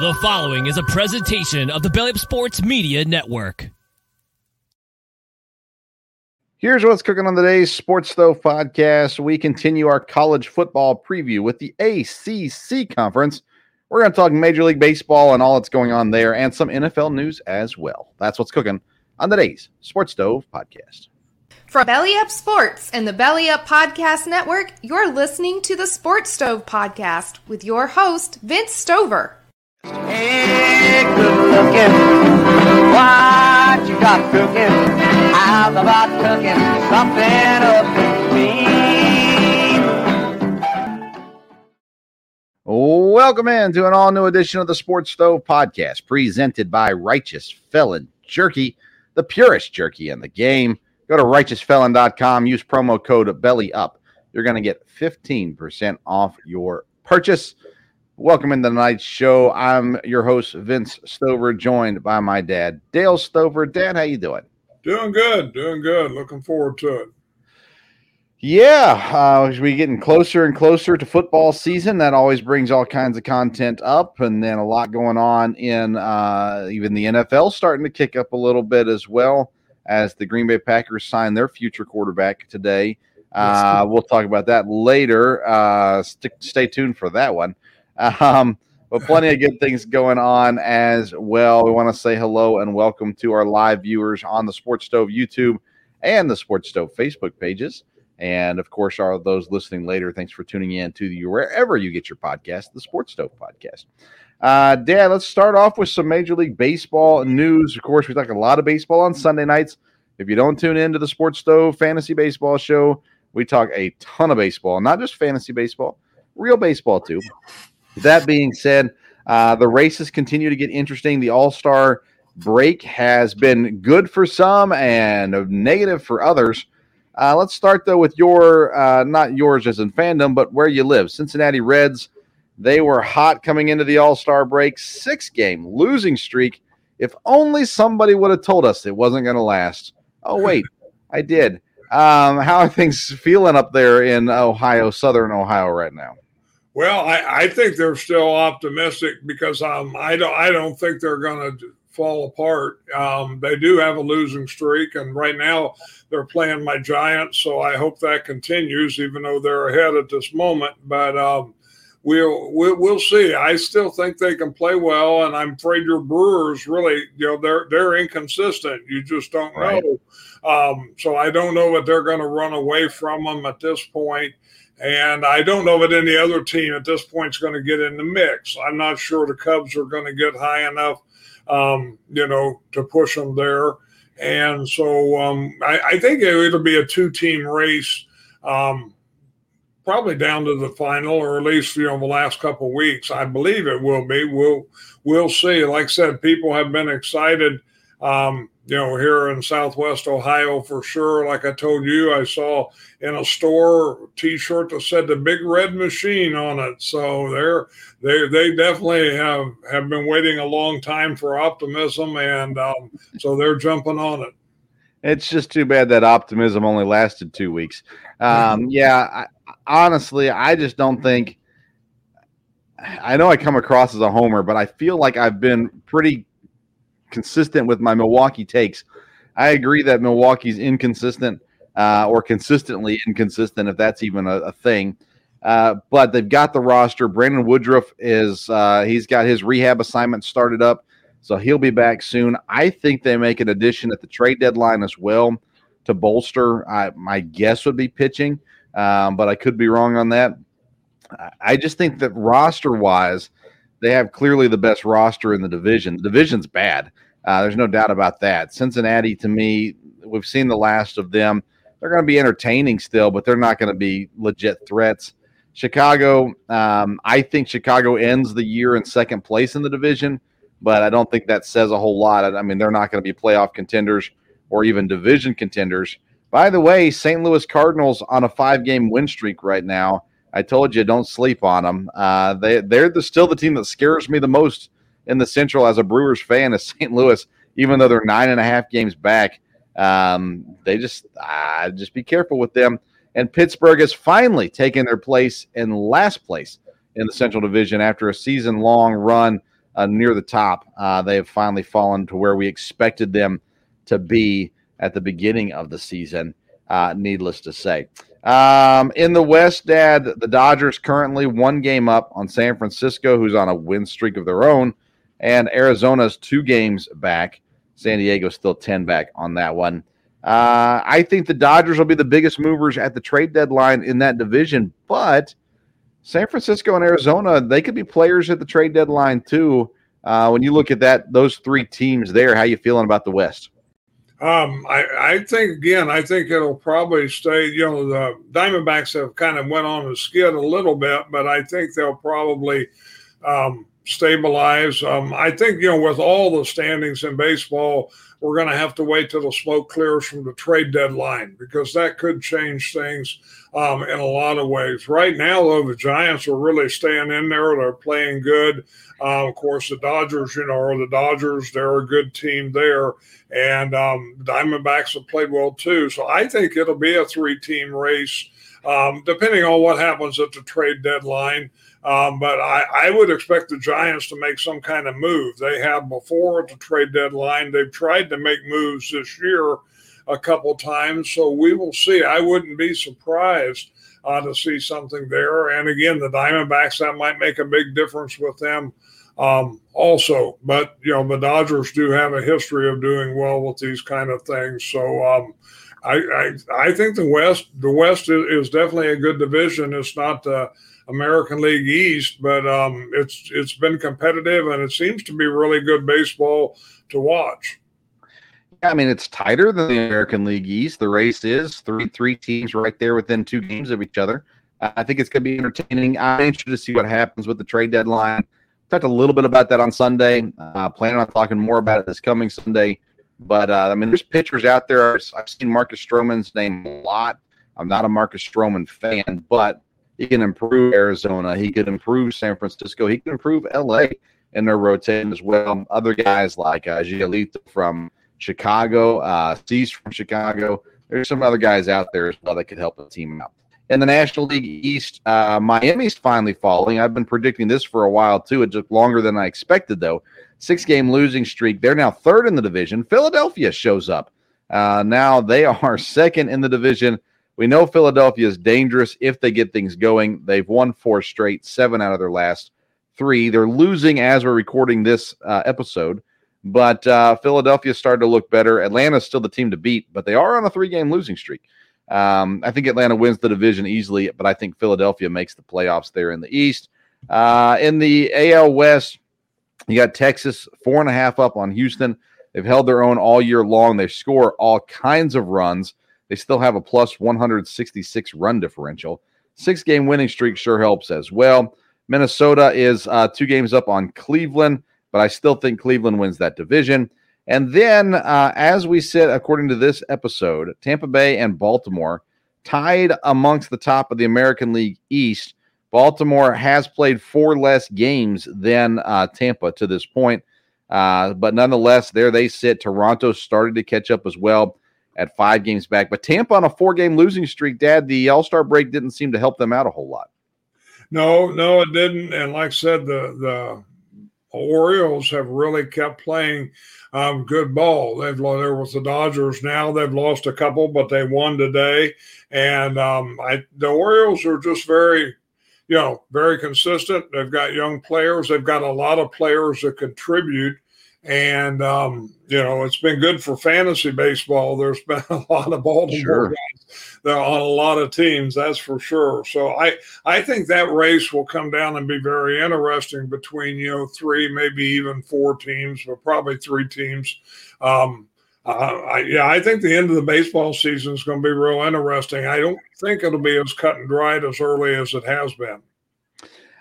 The following is a presentation of the Belly Up Sports Media Network. Here's what's cooking on today's Sports Stove podcast. We continue our college football preview with the ACC conference. We're going to talk Major League Baseball and all that's going on there and some NFL news as well. That's what's cooking on today's Sports Stove podcast. From Belly Up Sports and the Belly Up Podcast Network, you're listening to the Sports Stove podcast with your host, Vince Stover. Hey, good looking. What you got cooking? How's about cooking something up for me? Welcome in to an all new edition of the Sports Stove podcast presented by Righteous Felon Jerky, the purest jerky in the game. Go to righteousfelon.com, use promo code belly up. You're going to get 15% off your purchase. Welcome into tonight's show. I'm your host Vince Stover, joined by my dad Dale Stover. Dad, how you doing? Doing good, doing good. Looking forward to it. Yeah, uh, we getting closer and closer to football season. That always brings all kinds of content up, and then a lot going on in uh, even the NFL starting to kick up a little bit as well as the Green Bay Packers sign their future quarterback today. Uh, we'll talk about that later. Uh, st- stay tuned for that one. Um, but plenty of good things going on as well. We want to say hello and welcome to our live viewers on the Sports Stove YouTube and the Sports Stove Facebook pages. And of course, are those listening later, thanks for tuning in to the wherever you get your podcast, the Sports Stove podcast. Uh, Dad, let's start off with some Major League Baseball news. Of course, we talk a lot of baseball on Sunday nights. If you don't tune in to the Sports Stove Fantasy Baseball Show, we talk a ton of baseball, not just fantasy baseball, real baseball too. That being said, uh, the races continue to get interesting. The All Star break has been good for some and negative for others. Uh, let's start though with your, uh, not yours as in fandom, but where you live. Cincinnati Reds. They were hot coming into the All Star break, six game losing streak. If only somebody would have told us it wasn't going to last. Oh, wait, I did. Um, how are things feeling up there in Ohio, Southern Ohio, right now? Well, I, I think they're still optimistic because um, I don't I don't think they're going to fall apart. Um, they do have a losing streak, and right now they're playing my Giants, so I hope that continues, even though they're ahead at this moment. But um, we'll, we'll we'll see. I still think they can play well, and I'm afraid your Brewers really, you know, they're they're inconsistent. You just don't Right. know. Um, so I don't know that they're going to run away from them at this point. And I don't know that any other team at this point is going to get in the mix. I'm not sure the Cubs are going to get high enough, um, you know, to push them there. And so um, I, I think it, it'll be a two team race, um, probably down to the final, or at least you know the last couple of weeks. I believe it will be. We'll we'll see. Like I said, people have been excited. Um, you know, here in Southwest Ohio for sure. Like I told you, I saw in a store T-shirt that said the Big Red Machine on it. So they're they they definitely have have been waiting a long time for optimism, and um, so they're jumping on it. It's just too bad that optimism only lasted two weeks. Um, yeah, I, honestly, I just don't think. I know I come across as a homer, but I feel like I've been pretty consistent with my Milwaukee takes. I agree that Milwaukee's inconsistent. uh, or consistently inconsistent, if that's even a, a thing. Uh, but they've got the roster. Brandon Woodruff is uh, he's got his rehab assignment started up, so he'll be back soon. I think they make an addition at the trade deadline as well to bolster. I, my guess would be pitching, um, but I could be wrong on that. I just think that roster wise, they have clearly the best roster in the division. The division's bad. Uh, there's no doubt about that. Cincinnati, to me, we've seen the last of them. They're going to be entertaining still, but they're not going to be legit threats. Chicago, um, I think Chicago ends the year in second place in the division, but I don't think that says a whole lot. I mean, they're not going to be playoff contenders or even division contenders. By the way, St. Louis Cardinals on a five game win streak right now. I told you don't sleep on them. Uh, they they're the, still the team that scares me the most in the Central as a Brewers fan is St. Louis, even though they're nine and a half games back. Um, they just uh, just be careful with them. And Pittsburgh has finally taken their place in last place in the Central Division after a season long run uh, near the top. Uh, they have finally fallen to where we expected them to be at the beginning of the season, uh, needless to say. Um, in the West, Dad, the Dodgers currently one game up on San Francisco, who's on a win streak of their own, and Arizona's two games back. San Diego still 10 back on that one. Uh, I think the Dodgers will be the biggest movers at the trade deadline in that division, but San Francisco and Arizona, they could be players at the trade deadline too. Uh, when you look at that, those three teams there, how you feeling about the West? Um, I, I think again, I think it'll probably stay. You know, the Diamondbacks have kind of went on the skid a little bit, but I think they'll probably um, stabilize. Um, I think you know, with all the standings in baseball, we're going to have to wait till the smoke clears from the trade deadline because that could change things um, in a lot of ways. Right now, though, the Giants are really staying in there. They're playing good. Uh, of course, the Dodgers, you know, are the Dodgers. They're a good team there. And um, Diamondbacks have played well too. So I think it'll be a three team race, um, depending on what happens at the trade deadline. Um, but I, I, would expect the Giants to make some kind of move. They have before at the trade deadline. They've tried to make moves this year a couple times. So we will see. I wouldn't be surprised uh, to see something there. And again, the Diamondbacks, that might make a big difference with them um, also. But, you know, the Dodgers do have a history of doing well with these kind of things. So, um, I, I, I think the West the West is, is, definitely a good division. It's not the American League East, but um, it's it's been competitive and it seems to be really good baseball to watch. Yeah, I mean, it's tighter than the American League East. The race is three three teams right there within two games of each other. I think it's going to be entertaining. I'm interested to see what happens with the trade deadline. Talked a little bit about that on Sunday. Uh, planning on talking more about it this coming Sunday. But uh, I mean, there's pitchers out there. I've seen Marcus Stroman's name a lot. I'm not a Marcus Stroman fan, but he can improve Arizona. He could improve San Francisco. He can improve LA in their rotation as well. Other guys like uh, Giolito from Chicago, uh, Cease from Chicago. There's some other guys out there as well that could help the team out. In the National League East, uh, Miami's finally falling. I've been predicting this for a while too. It took longer than I expected, though. Six game losing streak. They're now third in the division. Philadelphia shows up. Uh, now they are second in the division. We know Philadelphia is dangerous if they get things going. They've won four straight, seven out of their last three. They're losing as we're recording this uh, episode but uh, Philadelphia started to look better. Atlanta's still the team to beat, but they are on a three game losing streak. Um, I think Atlanta wins the division easily, but I think Philadelphia makes the playoffs there in the East. Uh, in the AL West, you got Texas four and a half up on Houston. They've held their own all year long. They score all kinds of runs. They still have a plus 166 run differential. Six game winning streak sure helps as well. Minnesota is uh, two games up on Cleveland but I still think Cleveland wins that division. And then, uh, as we said, according to this episode, Tampa Bay and Baltimore tied amongst the top of the American League East. Baltimore has played four less games than uh, Tampa to this point. Uh, but nonetheless, there they sit. Toronto started to catch up as well at five games back. But Tampa on a four game losing streak, Dad, the All Star break didn't seem to help them out a whole lot. No, no, it didn't. And like I said, the the Orioles have really kept playing um, good ball. They've there was the Dodgers. Now they've lost a couple, but they won today. And um, I, the Orioles are just very, you know, very consistent. They've got young players. They've got a lot of players that contribute. And um, you know, it's been good for fantasy baseball. There's been a lot of Baltimore sure. guys that are on a lot of teams, that's for sure. So I I think that race will come down and be very interesting between you know three, maybe even four teams, but probably three teams. Um, uh, I, yeah, I think the end of the baseball season is going to be real interesting. I don't think it'll be as cut and dried as early as it has been.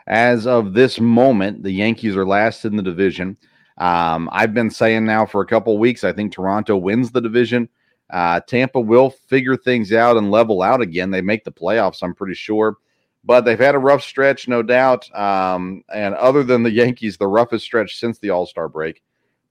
As of this moment, the Yankees are last in the division. Um, I've been saying now for a couple weeks, I think Toronto wins the division. Uh, Tampa will figure things out and level out again. They make the playoffs, I'm pretty sure. But they've had a rough stretch, no doubt. Um, and other than the Yankees, the roughest stretch since the All Star break.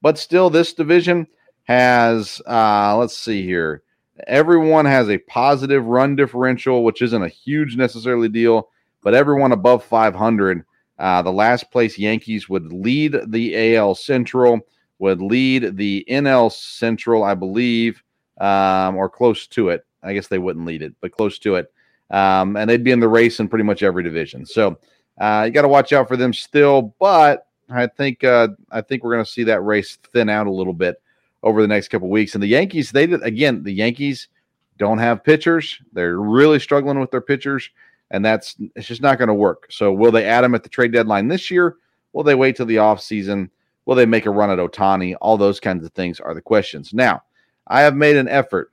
But still, this division has, uh, let's see here, everyone has a positive run differential, which isn't a huge necessarily deal, but everyone above 500 uh, the last place Yankees would lead the AL Central, would lead the NL Central, I believe, um, or close to it. I guess they wouldn't lead it, but close to it. Um, and they'd be in the race in pretty much every division. So uh, you got to watch out for them still. But I think uh, I think we're going to see that race thin out a little bit over the next couple weeks. And the Yankees, they again. The Yankees don't have pitchers. They're really struggling with their pitchers and that's it's just not going to work. So will they add him at the trade deadline this year? Will they wait till the offseason? Will they make a run at Ohtani? All those kinds of things are the questions. Now, I have made an effort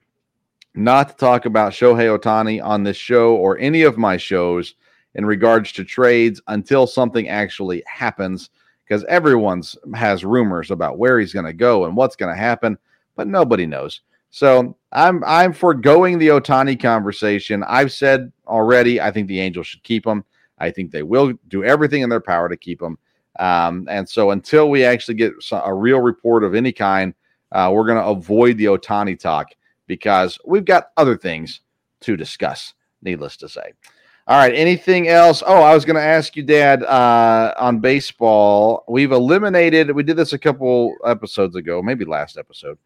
not to talk about Shohei Ohtani on this show or any of my shows in regards to trades until something actually happens because everyone's has rumors about where he's going to go and what's going to happen, but nobody knows. So I'm I'm foregoing the Ohtani conversation. I've said already. I think the Angels should keep him. I think they will do everything in their power to keep him. Um, and so until we actually get a real report of any kind, uh, we're going to avoid the Ohtani talk because we've got other things to discuss. Needless to say. All right. Anything else? Oh, I was going to ask you, Dad, uh, on baseball. We've eliminated. We did this a couple episodes ago, maybe last episode.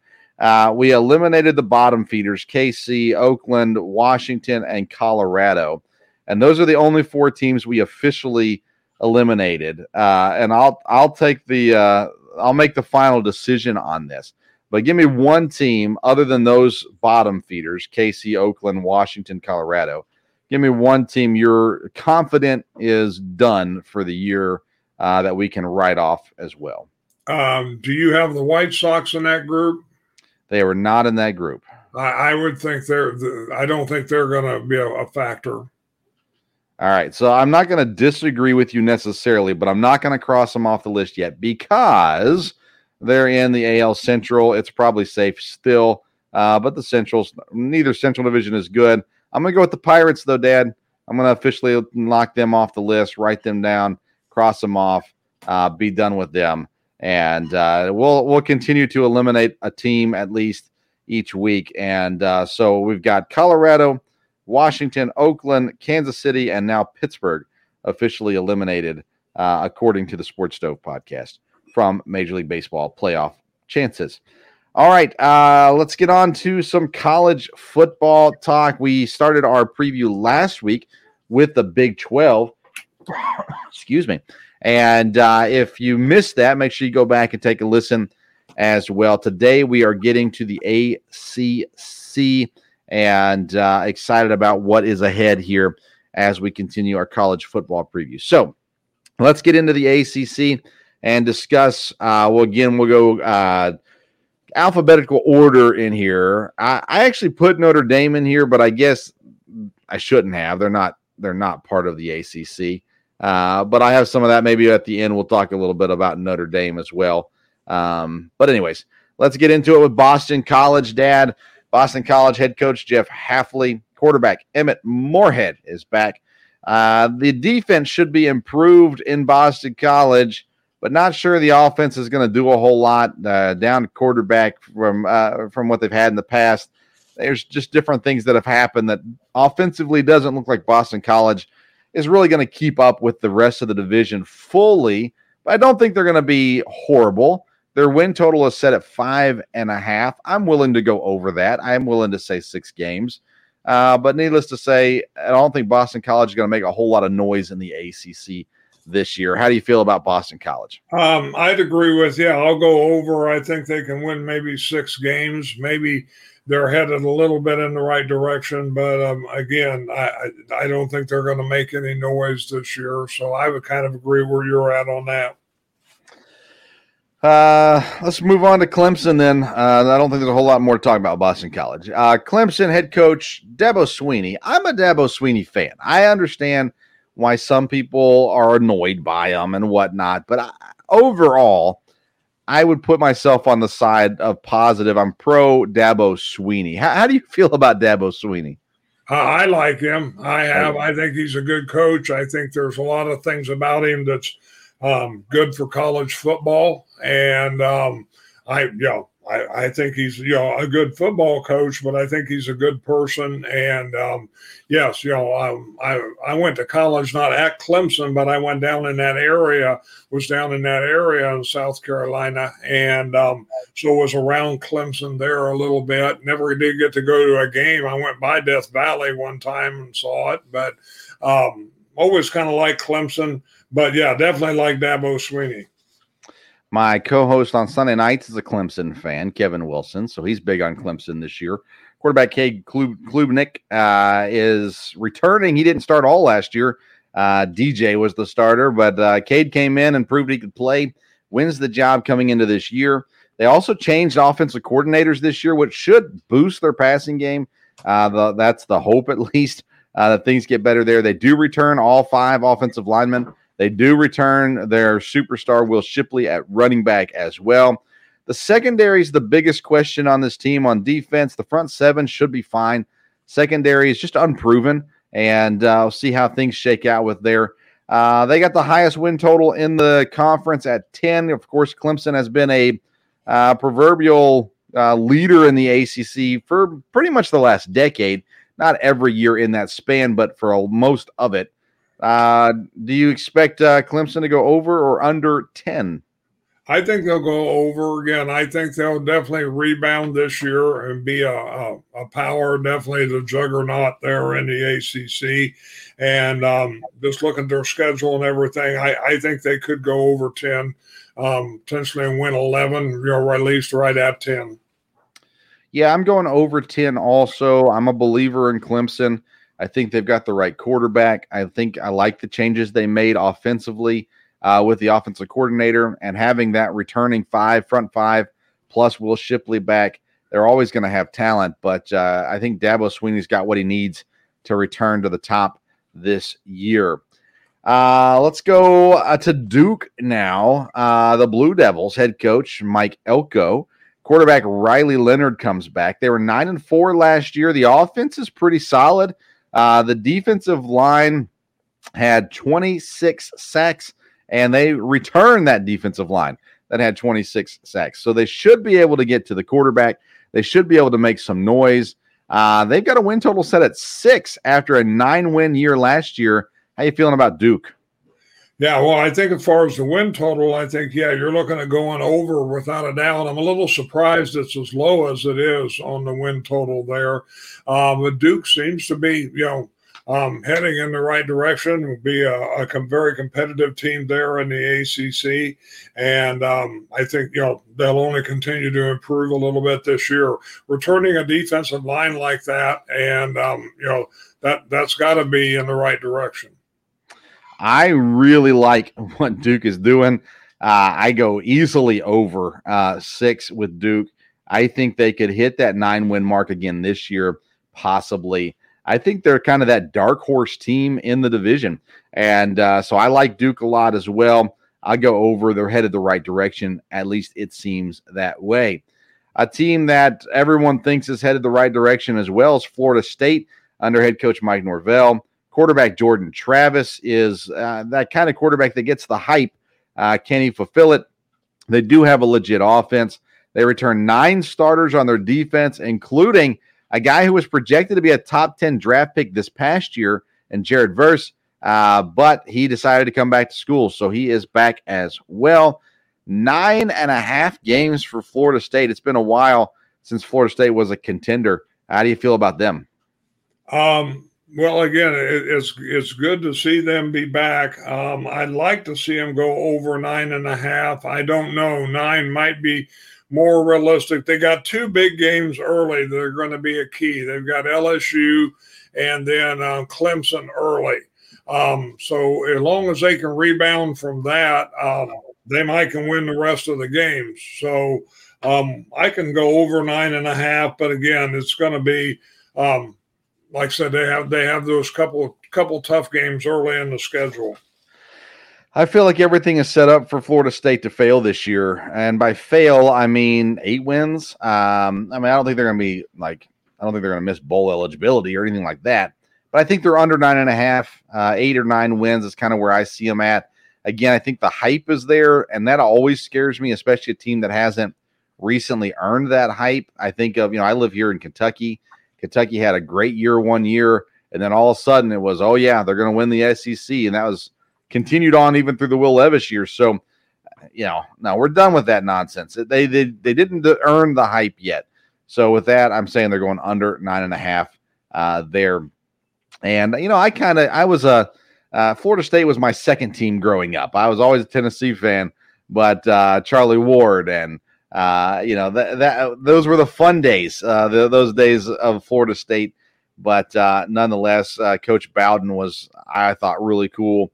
Uh, we eliminated the bottom feeders KC, Oakland, Washington, and Colorado. And those are the only four teams we officially eliminated. Uh, and I'll I'll take the uh, I'll make the final decision on this. But give me one team other than those bottom feeders, KC, Oakland, Washington, Colorado. Give me one team you're confident is done for the year uh, that we can write off as well. Um, do you have the White Sox in that group? They were not in that group. I, I would think they're. I don't think they're going to be a, a factor. All right, so I'm not going to disagree with you necessarily, but I'm not going to cross them off the list yet because they're in the AL Central. It's probably safe still, uh, but the Centrals, neither Central Division is good. I'm going to go with the Pirates, though, Dad. I'm going to officially knock them off the list, write them down, cross them off, uh, be done with them and uh, we'll we'll continue to eliminate a team at least each week. And uh, so we've got Colorado, Washington, Oakland, Kansas City, and now Pittsburgh officially eliminated, uh, according to the Sports Stove podcast from Major League Baseball playoff chances. All right, uh, let's get on to some college football talk. We started our preview last week with the Big 12. Excuse me. And uh, if you missed that, make sure you go back and take a listen as well. Today we are getting to the ACC and uh, excited about what is ahead here as we continue our college football preview. So let's get into the ACC and discuss. Uh, well, again, we'll go uh, alphabetical order in here. I, I actually put Notre Dame in here, but I guess I shouldn't have. They're not. They're not part of the ACC. Uh, but I have some of that maybe at the end. We'll talk a little bit about Notre Dame as well. Um, but, anyways, let's get into it with Boston College, Dad. Boston College head coach Jeff Hafley, quarterback Emmett Morehead is back. Uh, the defense should be improved in Boston College, but not sure the offense is going to do a whole lot. Uh, down quarterback from uh, from what they've had in the past. There's just different things that have happened that offensively doesn't look like Boston College is really going to keep up with the rest of the division fully. but I don't think they're going to be horrible. Their win total is set at five and a half. I'm willing to go over that. I'm willing to say six games. Uh, but needless to say, I don't think Boston College is going to make a whole lot of noise in the ACC this year. How do you feel about Boston College? Um, I'd agree with yeah. I'll go over. I think they can win maybe six games. Maybe they're headed a little bit in the right direction, but um, again, I, I don't think they're going to make any noise this year. So I would kind of agree where you're at on that. Uh, let's move on to Clemson then. Uh, I don't think there's a whole lot more to talk about Boston College. Uh, Clemson head coach Dabo Swinney. I'm a Dabo Swinney fan. I understand why some people are annoyed by him and whatnot, but I, overall, I would put myself on the side of positive. I'm pro Dabo Swinney. How, how do you feel about Dabo Swinney? I like him. I have. I think he's a good coach. I think there's a lot of things about him that's um, good for college football. And um, I, you know, I, I, think he's you know a good football coach, but I think he's a good person. And um, yes, you know, um, I I went to college not at Clemson, but I went down in that area. Was down in that area in South Carolina, and um, so was around Clemson there a little bit. Never did get to go to a game. I went by Death Valley one time and saw it, but um, always kind of like Clemson. But yeah, definitely like Dabo Swinney. My co-host on Sunday nights is a Clemson fan, Kevin Wilson, so he's big on Clemson this year. Quarterback Cade Klubnik uh, is returning. He didn't start all last year. Uh, DJ was the starter, but uh, Cade came in and proved he could play. Wins the job coming into this year. They also changed offensive coordinators this year, which should boost their passing game. Uh, the, that's the hope, at least, uh, that things get better there. They do return all five offensive linemen. They do return their superstar Will Shipley at running back as well. The secondary is the biggest question on this team on defense. The front seven should be fine. Secondary is just unproven, and uh, we'll see how things shake out with there. Uh, they got the highest win total in the conference at 10. Of course, Clemson has been a uh, proverbial uh, leader in the ACC for pretty much the last decade. Not every year in that span, but for most of it. Uh, do you expect uh, Clemson to go over or under 10? I think they'll go over again. I think they'll definitely rebound this year and be a, a, a power, definitely the juggernaut there in the ACC. And um, just looking at their schedule and everything, I, I think they could go over 10, um, potentially win 11, you know, at least right at 10. Yeah, I'm going over 10 also. I'm a believer in Clemson. I think they've got the right quarterback. I think I like the changes they made offensively uh, with the offensive coordinator and having that returning five, front five, plus Will Shipley back. They're always going to have talent, but uh, I think Dabo Swinney's got what he needs to return to the top this year. Uh, let's go uh, to Duke now. Uh, the Blue Devils head coach Mike Elko, quarterback Riley Leonard comes back. They were nine and four last year. The offense is pretty solid. Uh, the defensive line had 26 sacks, and they returned that defensive line that had 26 sacks. So they should be able to get to the quarterback. They should be able to make some noise. Uh, they've got a win total set at six after a nine win year last year. How you feeling about Duke? Yeah, well, I think as far as the win total, I think, yeah, you're looking at going over without a doubt. I'm a little surprised it's as low as it is on the win total there. Um, but Duke seems to be, you know, um, heading in the right direction. Will be a, a com- very competitive team there in the ACC, and um, I think you know they'll only continue to improve a little bit this year. Returning a defensive line like that, and um, you know that that's got to be in the right direction. I really like what Duke is doing. Uh, I go easily over uh, six with Duke. I think they could hit that nine win mark again this year, possibly. I think they're kind of that dark horse team in the division. And uh, so I like Duke a lot as well. I go over. They're headed the right direction. At least it seems that way. A team that everyone thinks is headed the right direction as well is Florida State under head coach Mike Norvell. Quarterback Jordan Travis is uh, that kind of quarterback that gets the hype. Uh, can he fulfill it? They do have a legit offense. They return nine starters on their defense, including a guy who was projected to be a top 10 draft pick this past year, and Jared Verse. uh, but he decided to come back to school, so he is back as well. Nine and a half games for Florida State. It's been a while since Florida State was a contender. How do you feel about them? Um, well, again, it, it's it's good to see them be back. Um, I'd like to see them go over nine and a half. I don't know. Nine might be more realistic. They got two big games early that are going to be a key. They've got LSU and then uh, Clemson early. Um, so as long as they can rebound from that, um, they might can win the rest of the games. So um, I can go over nine and a half, but again, it's going to be um, like I said, they have they have those couple couple tough games early in the schedule. I feel like everything is set up for Florida State to fail this year, and by fail I mean eight wins. Um, I mean I don't think they're going to be like I don't think they're going to miss bowl eligibility or anything like that. But I think they're under nine and a half, uh, eight or nine wins is kind of where I see them at. Again, I think the hype is there, and that always scares me, especially a team that hasn't recently earned that hype. I think of you know I live here in Kentucky Kentucky had a great year one year, and then all of a sudden it was, oh yeah, they're going to win the SEC, and that was continued on even through the Will Levis year. So, you know, now we're done with that nonsense. They they they didn't earn the hype yet. So with that, I'm saying they're going under nine and a half uh, there. And you know, I kind of I was a uh, Florida State was my second team growing up. I was always a Tennessee fan, but uh, Charlie Ward and uh, you know that that those were the fun days, uh, the, those days of Florida State. But uh, nonetheless, uh, Coach Bowden was I thought really cool.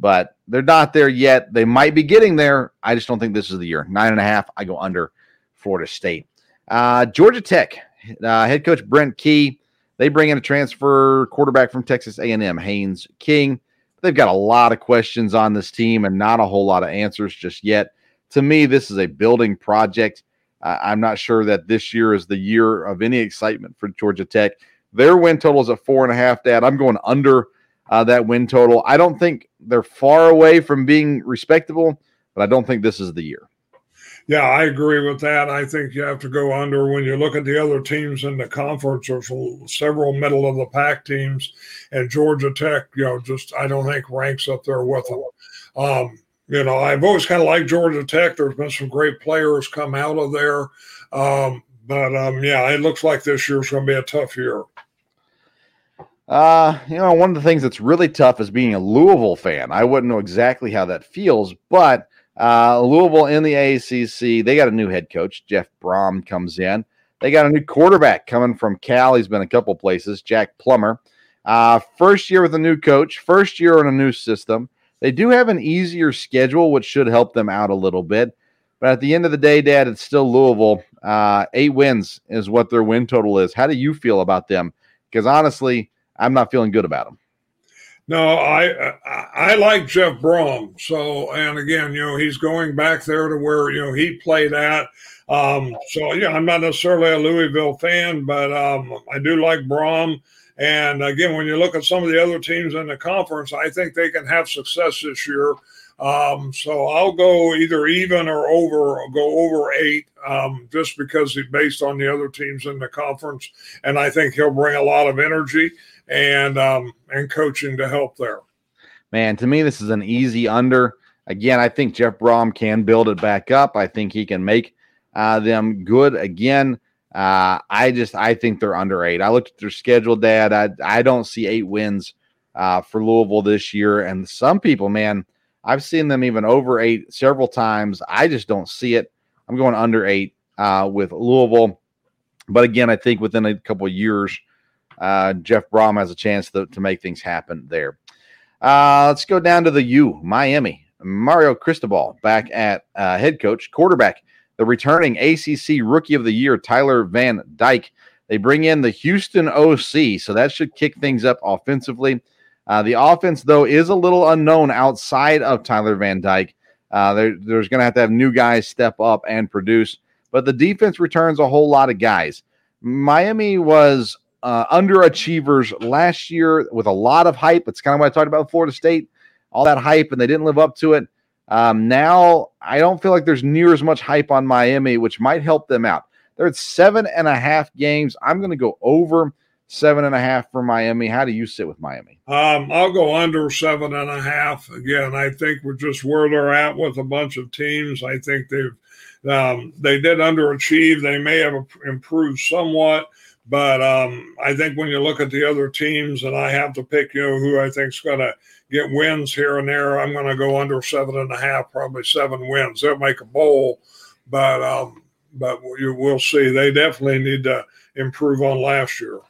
But they're not there yet. They might be getting there. I just don't think this is the year. Nine and a half. I go under Florida State. Uh, Georgia Tech head coach Brent Key. They bring in a transfer quarterback from Texas A&M, Haynes King. They've got a lot of questions on this team and not a whole lot of answers just yet to me, this is a building project. Uh, I'm not sure that this year is the year of any excitement for Georgia Tech. Their win total is at four and a half, Dad. I'm going under uh, that win total. I don't think they're far away from being respectable, but I don't think this is the year. Yeah, I agree with that. I think you have to go under when you look at the other teams in the conference. There's several middle of the pack teams, and Georgia Tech, you know, just I don't think ranks up there with them. Um, you know, I've always kind of liked Georgia Tech. There's been some great players come out of there. Um, but um, yeah, it looks like this year's going to be a tough year. Uh, you know, one of the things that's really tough is being a Louisville fan. I wouldn't know exactly how that feels, but uh, Louisville in the ACC, they got a new head coach. Jeff Brohm comes in. They got a new quarterback coming from Cal. He's been a couple places, Jack Plummer. Uh, first year with a new coach, first year in a new system. They do have an easier schedule, which should help them out a little bit. But at the end of the day, Dad, it's still Louisville. Uh, eight wins is what their win total is. How do you feel about them? Because honestly, I'm not feeling good about them. No, I, I, like Jeff Brohm. So, and again, you know, he's going back there to where you know he played at. Um, so yeah, I'm not necessarily a Louisville fan, but um, I do like Brohm. And again, when you look at some of the other teams in the conference, I think they can have success this year. Um, so I'll go either even or over, go over eight, um, just because he's based on the other teams in the conference, and I think he'll bring a lot of energy and um, and coaching to help there. Man, to me, this is an easy under. Again, I think Jeff Brohm can build it back up. I think he can make uh, them good again. Uh, I just I think they're under eight. I looked at their schedule, Dad. I I don't see eight wins uh, for Louisville this year. And some people, man, I've seen them even over eight several times. I just don't see it. I'm going under eight uh, with Louisville. But again, I think within a couple of years, uh, Jeff Brohm has a chance to, to make things happen there. Uh, let's go down to the U, Miami. Mario Cristobal back at uh, head coach, quarterback the returning ACC Rookie of the Year, Tyler Van Dyke. They bring in the Houston OC, so that should kick things up offensively. Uh, the offense, though, is a little unknown outside of Tyler Van Dyke. Uh, there's going to have to have new guys step up and produce, but the defense returns a whole lot of guys. Miami was uh, underachievers last year with a lot of hype. It's kind of what I talked about Florida State, all that hype, and they didn't live up to it. Um, now, I don't feel like there's near as much hype on Miami, which might help them out. They're at seven and a half games. I'm going to go over seven and a half for Miami. How do you sit with Miami? Um, I'll go under seven and a half. Again, I think we're just where they're at with a bunch of teams. I think they've um, they did underachieve. They may have improved somewhat, but um, I think when you look at the other teams, and I have to pick, you know, who I think is going to get wins here and there, I'm going to go under seven and a half, probably seven wins. They'll make a bowl, but um, but you will see. They definitely need to improve on last year.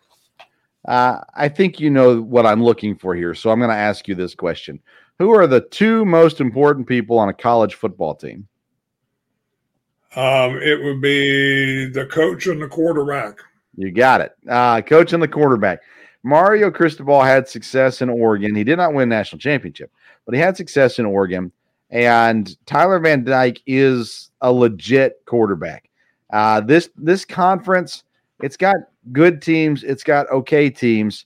Uh, I think you know what I'm looking for here, so I'm going to ask you this question: Who are the two most important people on a college football team? Um, it would be the coach and the quarterback. You got it. Uh, coach and the quarterback. Mario Cristobal had success in Oregon. He did not win national championship, but he had success in Oregon. And Tyler Van Dyke is a legit quarterback. Uh, this this conference, it's got good teams, it's got okay teams,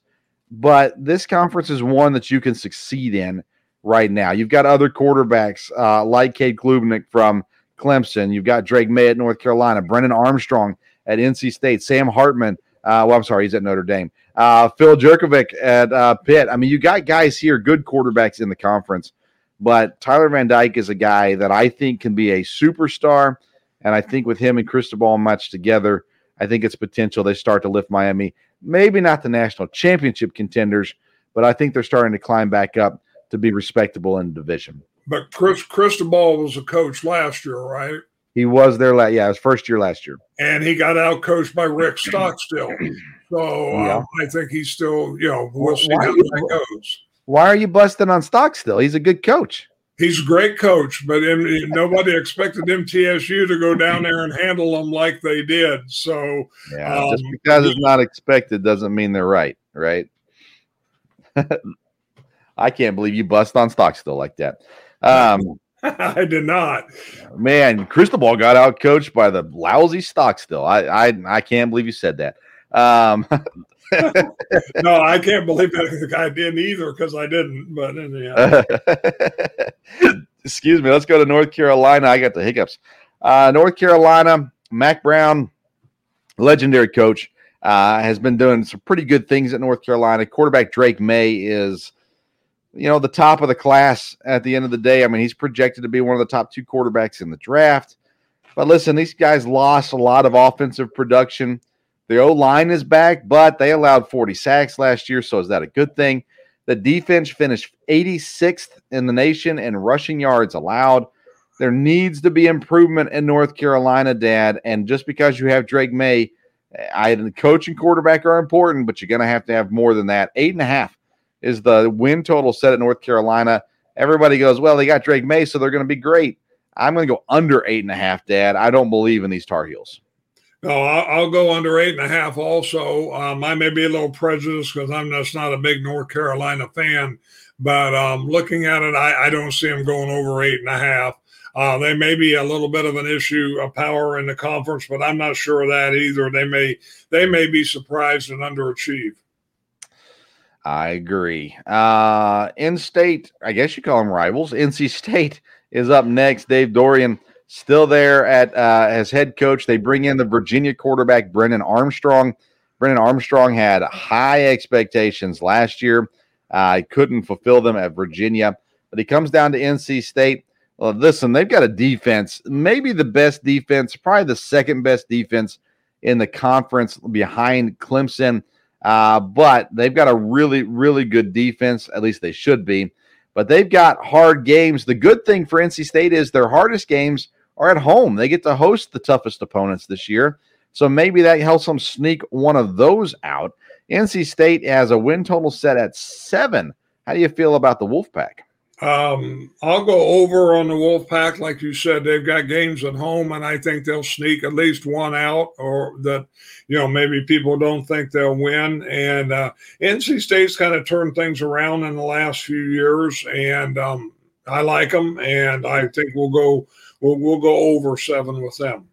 but this conference is one that you can succeed in right now. You've got other quarterbacks uh, like Cade Klubnik from Clemson. You've got Drake Maye at North Carolina, Brennan Armstrong at NC State, Sam Hartman. Uh, well, I'm sorry, he's at Notre Dame. Uh, Phil Jurkovec at uh, Pitt. I mean, you got guys here, good quarterbacks in the conference, but Tyler Van Dyke is a guy that I think can be a superstar. And I think with him and Cristobal matched together, I think it's potential they start to lift Miami. Maybe not the national championship contenders, but I think they're starting to climb back up to be respectable in the division. But Chris Cristobal was a coach last year, right? He was there last, yeah, his first year last year, and he got out coached by Rick Stockstill. So yeah. um, I think he's still, you know, we'll see how you, that goes. Why are you busting on Stockstill? He's a good coach. He's a great coach, but in, nobody expected MTSU to go down there and handle them like they did. So yeah, um, just because it's not expected doesn't mean they're right, right? I can't believe you bust on Stockstill like that. Um, I did not. Man, Cristobal got out coached by the lousy Stockstill. I, I I can't believe you said that. Um, no, I can't believe that I didn't either because I didn't. But anyhow. excuse me. Let's go to North Carolina. I got the hiccups. Uh, North Carolina, Mack Brown, legendary coach, uh, has been doing some pretty good things at North Carolina. Quarterback Drake Maye is you know, the top of the class at the end of the day. I mean, he's projected to be one of the top two quarterbacks in the draft. But listen, these guys lost a lot of offensive production. The O line is back, but they allowed 40 sacks last year. So is that a good thing? The defense finished 86th in the nation in rushing yards allowed. There needs to be improvement in North Carolina, Dad. And just because you have Drake Maye, I the coach and quarterback are important, but you're going to have to have more than that. Eight and a half is the win total set at North Carolina. Everybody goes, well, they got Drake Maye, so they're going to be great. I'm going to go under eight and a half, Dad. I don't believe in these Tar Heels. No, I'll, go under eight and a half. Also, um, I may be a little prejudiced because I'm just not a big North Carolina fan. But um, looking at it, I, I, don't see them going over eight and a half. Uh, they may be a little bit of an issue of power in the conference, but I'm not sure of that either. They may they may be surprised and underachieve. I agree. Uh, in state, I guess you call them rivals. NC State is up next. Dave Doeren still there at uh, as head coach. They bring in the Virginia quarterback Brennan Armstrong. Brennan Armstrong had high expectations last year. Uh, couldn't fulfill them at Virginia, but he comes down to NC State. Well, listen, they've got a defense, maybe the best defense, probably the second best defense in the conference behind Clemson uh, but they've got a really, really good defense. At least they should be. But they've got hard games. The good thing for NC State is their hardest games are at home. They get to host the toughest opponents this year. So maybe that helps them sneak one of those out. NC State has a win total set at seven. How do you feel about the Wolfpack? Um, I'll go over on the Wolfpack. Like you said, they've got games at home, and I think they'll sneak at least one out, or that, you know, maybe people don't think they'll win. And uh, NC State's kind of turned things around in the last few years, and um, I like them, and I think we'll go we'll, we'll go over seven with them.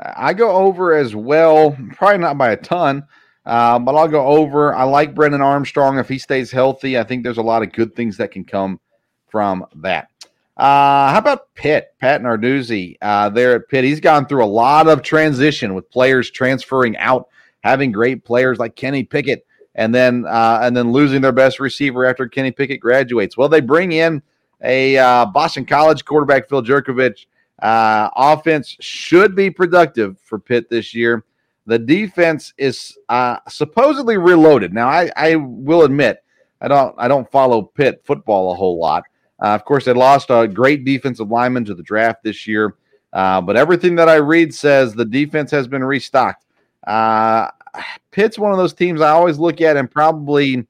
I go over as well, probably not by a ton. Uh, but I'll go over. I like Brennan Armstrong. If he stays healthy, I think there's a lot of good things that can come from that. Uh, how about Pitt? Pat Narduzzi uh, there at Pitt. He's gone through a lot of transition with players transferring out, having great players like Kenny Pickett, and then uh, and then losing their best receiver after Kenny Pickett graduates. Well, they bring in a uh, Boston College quarterback, Phil Jurkovec. Uh, offense should be productive for Pitt this year. The defense is uh, supposedly reloaded. Now, I, I will admit, I don't I don't follow Pitt football a whole lot. Uh, of course, they lost a great defensive lineman to the draft this year, uh, but everything that I read says the defense has been restocked. Uh, Pitt's one of those teams I always look at and probably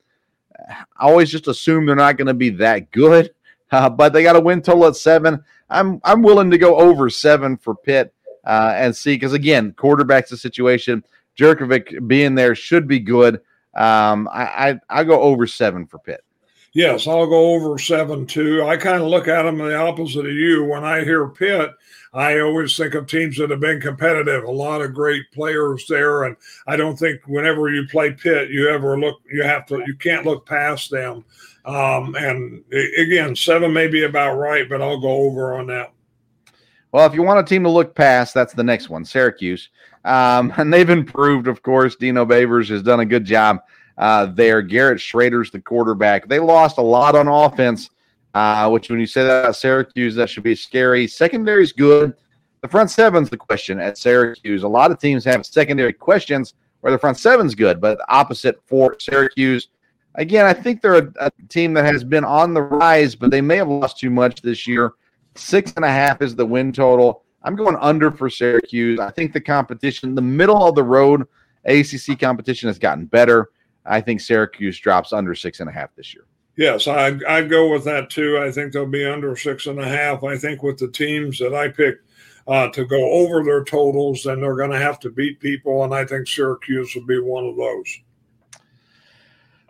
I always just assume they're not going to be that good, uh, but they got a win total at seven. I'm I'm willing to go over seven for Pitt uh, and see because again, quarterback's the situation. Jurkovec being there should be good. Um, I, I I go over seven for Pitt. Yes, I'll go over seven too. I kind of look at them the opposite of you. When I hear Pitt, I always think of teams that have been competitive. A lot of great players there, and I don't think whenever you play Pitt, you ever look. You have to. You can't look past them. Um, and again, seven may be about right, but I'll go over on that. Well, if you want a team to look past, that's the next one, Syracuse. Um, and they've improved, of course. Dino Babers has done a good job uh, there. Garrett Shrader's the quarterback. They lost a lot on offense, uh, which when you say that about Syracuse, that should be scary. Secondary's good. The front seven's the question at Syracuse. A lot of teams have secondary questions where the front seven's good, but opposite for Syracuse. Again, I think they're a, a team that has been on the rise, but they may have lost too much this year. Six and a half is the win total. I'm going under for Syracuse. I think the competition, the middle of the road ACC competition has gotten better. I think Syracuse drops under six and a half this year. Yes, I I go with that too. I think they'll be under six and a half. I think with the teams that I picked uh, to go over their totals, then they're going to have to beat people, and I think Syracuse will be one of those.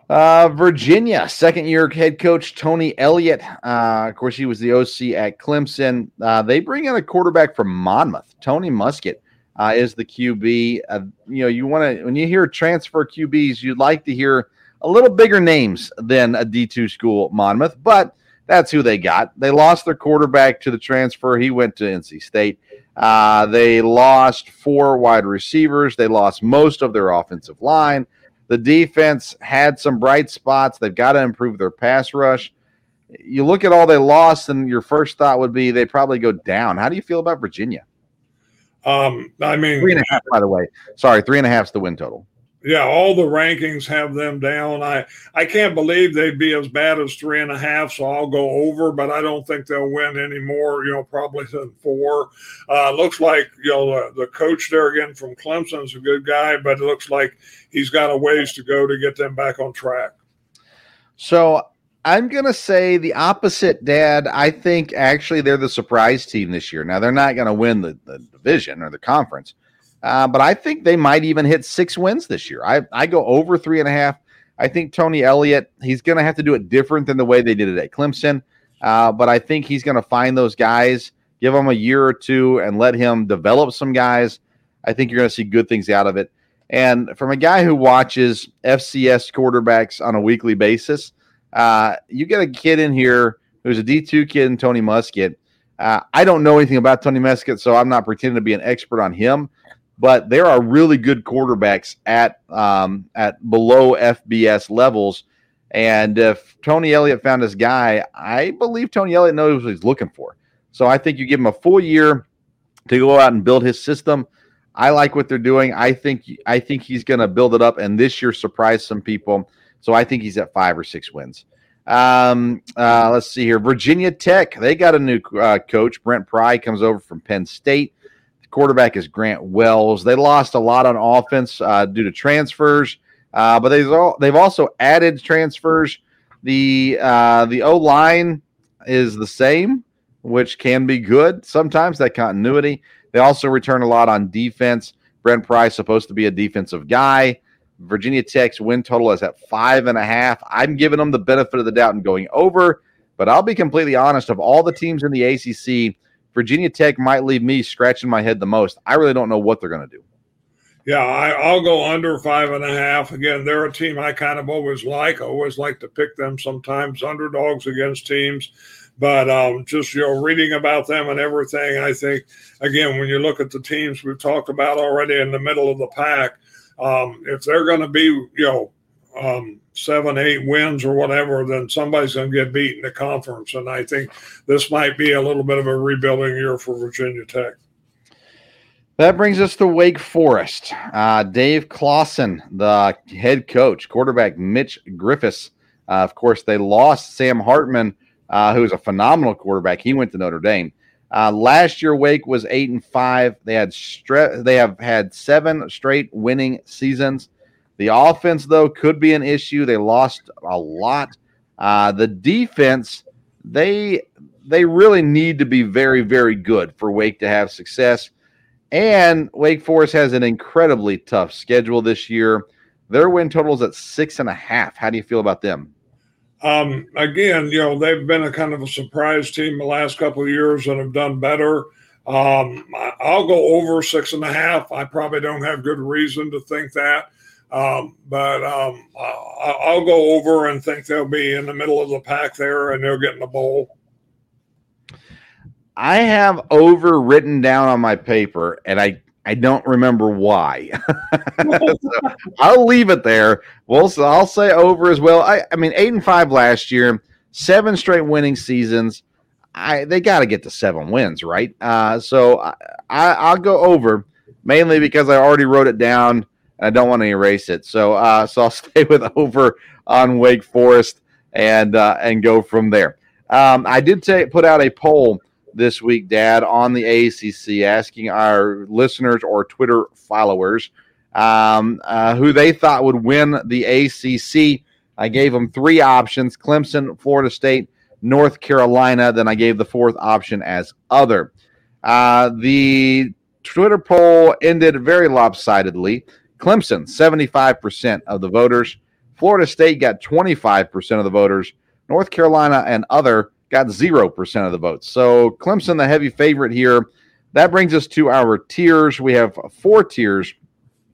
Uh, Virginia, second year head coach Tony Elliott. Uh, of course, he was the OC at Clemson. Uh, they bring in a quarterback from Monmouth, Tony Muskett. Uh, is the QB. Uh, you know, you want to when you hear transfer QBs, you'd like to hear a little bigger names than a D2 school, Monmouth, but that's who they got. They lost their quarterback to the transfer. He went to NC State. Uh, they lost four wide receivers. They lost most of their offensive line. The defense had some bright spots. They've got to improve their pass rush. You look at all they lost, and your first thought would be they probably go down. How do you feel about Virginia? Um, I mean, three and a half, by the way. Sorry, three and a half is the win total. Yeah, all the rankings have them down. I I can't believe they'd be as bad as three and a half, so I'll go over, but I don't think they'll win any more. You know, probably than four. Uh, looks like you know the, the coach there again from Clemson's a good guy, but it looks like he's got a ways to go to get them back on track. So I'm going to say the opposite, Dad. I think actually they're the surprise team this year. Now, they're not going to win the, the, division or the conference, uh, but I think they might even hit six wins this year. I, I go over three and a half. I think Tony Elliott, he's going to have to do it different than the way they did it at Clemson, uh, but I think he's going to find those guys, give them a year or two, and let him develop some guys. I think you're going to see good things out of it. And from a guy who watches FCS quarterbacks on a weekly basis, uh, you get a kid in here who's a D2 kid and Tony Muskett. Uh, I don't know anything about Tony Muskett, so I'm not pretending to be an expert on him. But there are really good quarterbacks at um, at below FBS levels, and if Tony Elliott found this guy, I believe Tony Elliott knows what he's looking for. So I think you give him a full year to go out and build his system. I like what they're doing. I think I think he's going to build it up, and this year surprise some people. So I think he's at five or six wins. Um, uh, let's see here. Virginia Tech, they got a new uh, coach. Brent Pry comes over from Penn State. Quarterback is Grant Wells. They lost a lot on offense uh, due to transfers, uh, but they've all, they've also added transfers. The uh, the O line is the same, which can be good sometimes. That continuity. They also return a lot on defense. Brent Pry's supposed to be a defensive guy. Virginia Tech's win total is at five and a half. I'm giving them the benefit of the doubt and going over, but I'll be completely honest. Of all the teams in the ACC, Virginia Tech might leave me scratching my head the most. I really don't know what they're going to do. Yeah, I, will go under five and a half. Again, they're a team I kind of always like. I always like to pick them sometimes underdogs against teams. But um, just you know, reading about them and everything, I think again when you look at the teams we've talked about already in the middle of the pack, Um, if they're going to be, you know, um, seven, eight wins or whatever, then somebody's going to get beat in the conference. And I think this might be a little bit of a rebuilding year for Virginia Tech. That brings us to Wake Forest. Uh, Dave Clawson, the head coach, quarterback Mitch Griffis. Uh, of course, they lost Sam Hartman, uh, who was a phenomenal quarterback. He went to Notre Dame. Uh, last year, Wake was eight and five. They had stre- they have had seven straight winning seasons. The offense, though, could be an issue. They lost a lot. Uh, the defense, they they really need to be very, very good for Wake to have success. And Wake Forest has an incredibly tough schedule this year. Their win total is at six and a half. How do you feel about them? Um, again, you know, they've been a kind of a surprise team the last couple of years and have done better. Um, I'll go over six and a half. I probably don't have good reason to think that. Um, but um, I'll go over and think they'll be in the middle of the pack there and they'll get in the bowl. I have over written down on my paper, and I I don't remember why. so I'll leave it there. Well, so I'll say over as well. I, I mean, eight and five last year, seven straight winning seasons. I they got to get to seven wins, right? Uh, so I, I will go over mainly because I already wrote it down and I don't want to erase it. So uh, so I'll stay with over on Wake Forest and uh, and go from there. Um, I did take put out a poll this week, Dad, on the ACC, asking our listeners or Twitter followers um, uh, who they thought would win the ACC. I gave them three options Clemson, Florida State, North Carolina. Then I gave the fourth option as other. Uh, the Twitter poll ended very lopsidedly. Clemson, 75% of the voters. Florida State got 25% of the voters. North Carolina and other got 0% of the votes. So Clemson, the heavy favorite here. That brings us to our tiers. We have four tiers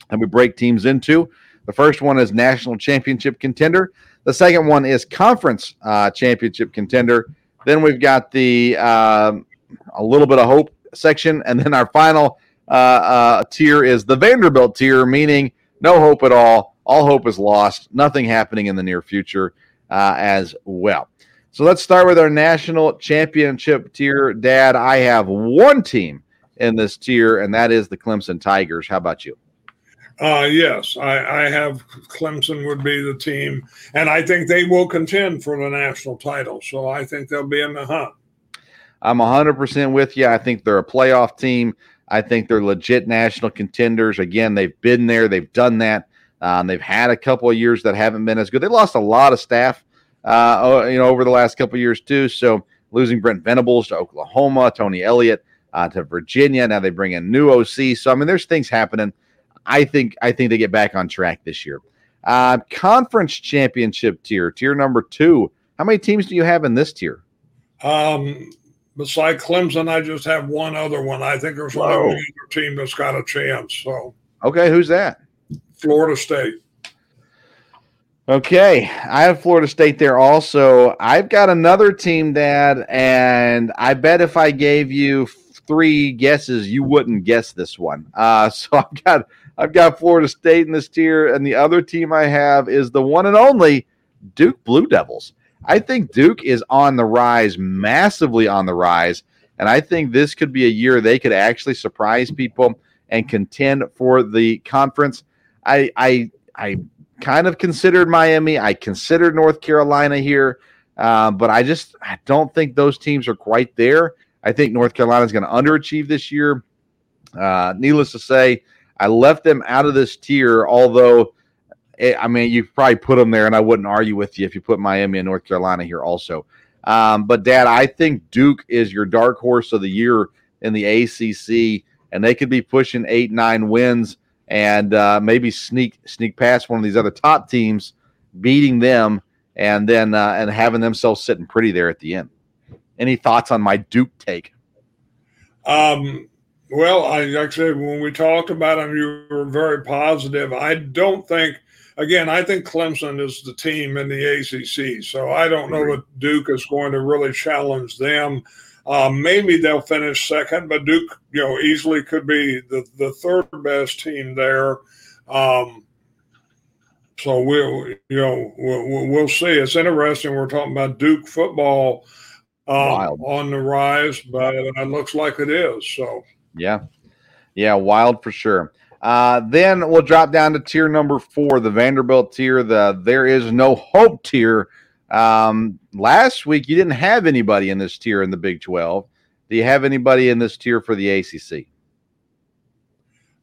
and we break teams into. The first one is national championship contender. The second one is conference uh, championship contender. Then we've got the uh, a little bit of hope section, and then our final uh, uh, tier is the Vanderbilt tier, meaning no hope at all. All hope is lost. Nothing happening in the near future uh, as well. So let's start with our national championship tier. Dad, I have one team in this tier, and that is the Clemson Tigers. How about you? Uh, yes, I, I have Clemson would be the team, and I think they will contend for the national title. So I think they'll be in the hunt. I'm 100% with you. I think they're a playoff team. I think they're legit national contenders. Again, they've been there, they've done that. Um, they've had a couple of years that haven't been as good. They lost a lot of staff uh, you know, over the last couple of years too. So losing Brent Venables to Oklahoma, Tony Elliott uh, to Virginia. Now they bring in new OC. So I mean, there's things happening. I think I think they get back on track this year. Uh, conference championship tier, tier number two. How many teams do you have in this tier? Um, beside Clemson, I just have one other one. I think there's only one other team that's got a chance. So okay, who's that? Florida State. Okay, I have Florida State there also. I've got another team, Dad, and I bet if I gave you three guesses, you wouldn't guess this one. Uh, so I've got I've got Florida State in this tier, and the other team I have is the one and only Duke Blue Devils. I think Duke is on the rise, massively on the rise, and I think this could be a year they could actually surprise people and contend for the conference. I I I kind of considered Miami. I considered North Carolina here, uh, but I just I don't think those teams are quite there. I think North Carolina is going to underachieve this year. Uh, needless to say, I left them out of this tier, although. I mean, you probably put them there, and I wouldn't argue with you if you put Miami and North Carolina here also. Um, but, Dad, I think Duke is your dark horse of the year in the ACC, and they could be pushing eight, nine wins and uh, maybe sneak sneak past one of these other top teams, beating them, and then uh, and having themselves sitting pretty there at the end. Any thoughts on my Duke take? Um, well, I like said when we talked about them, you were very positive. I don't think. Again, I think Clemson is the team in the ACC, so I don't know that Duke is going to really challenge them. Um, maybe they'll finish second, but Duke, you know, easily could be the, the third best team there. Um, so we'll, you know, we'll, we'll see. It's interesting. We're talking about Duke football um, on the rise, but it looks like it is. So yeah, yeah, wild for sure. Uh, then we'll drop down to tier number four, the Vanderbilt tier, the there is no hope tier. Um, last week you didn't have anybody in this tier in the Big 12. Do you have anybody in this tier for the ACC?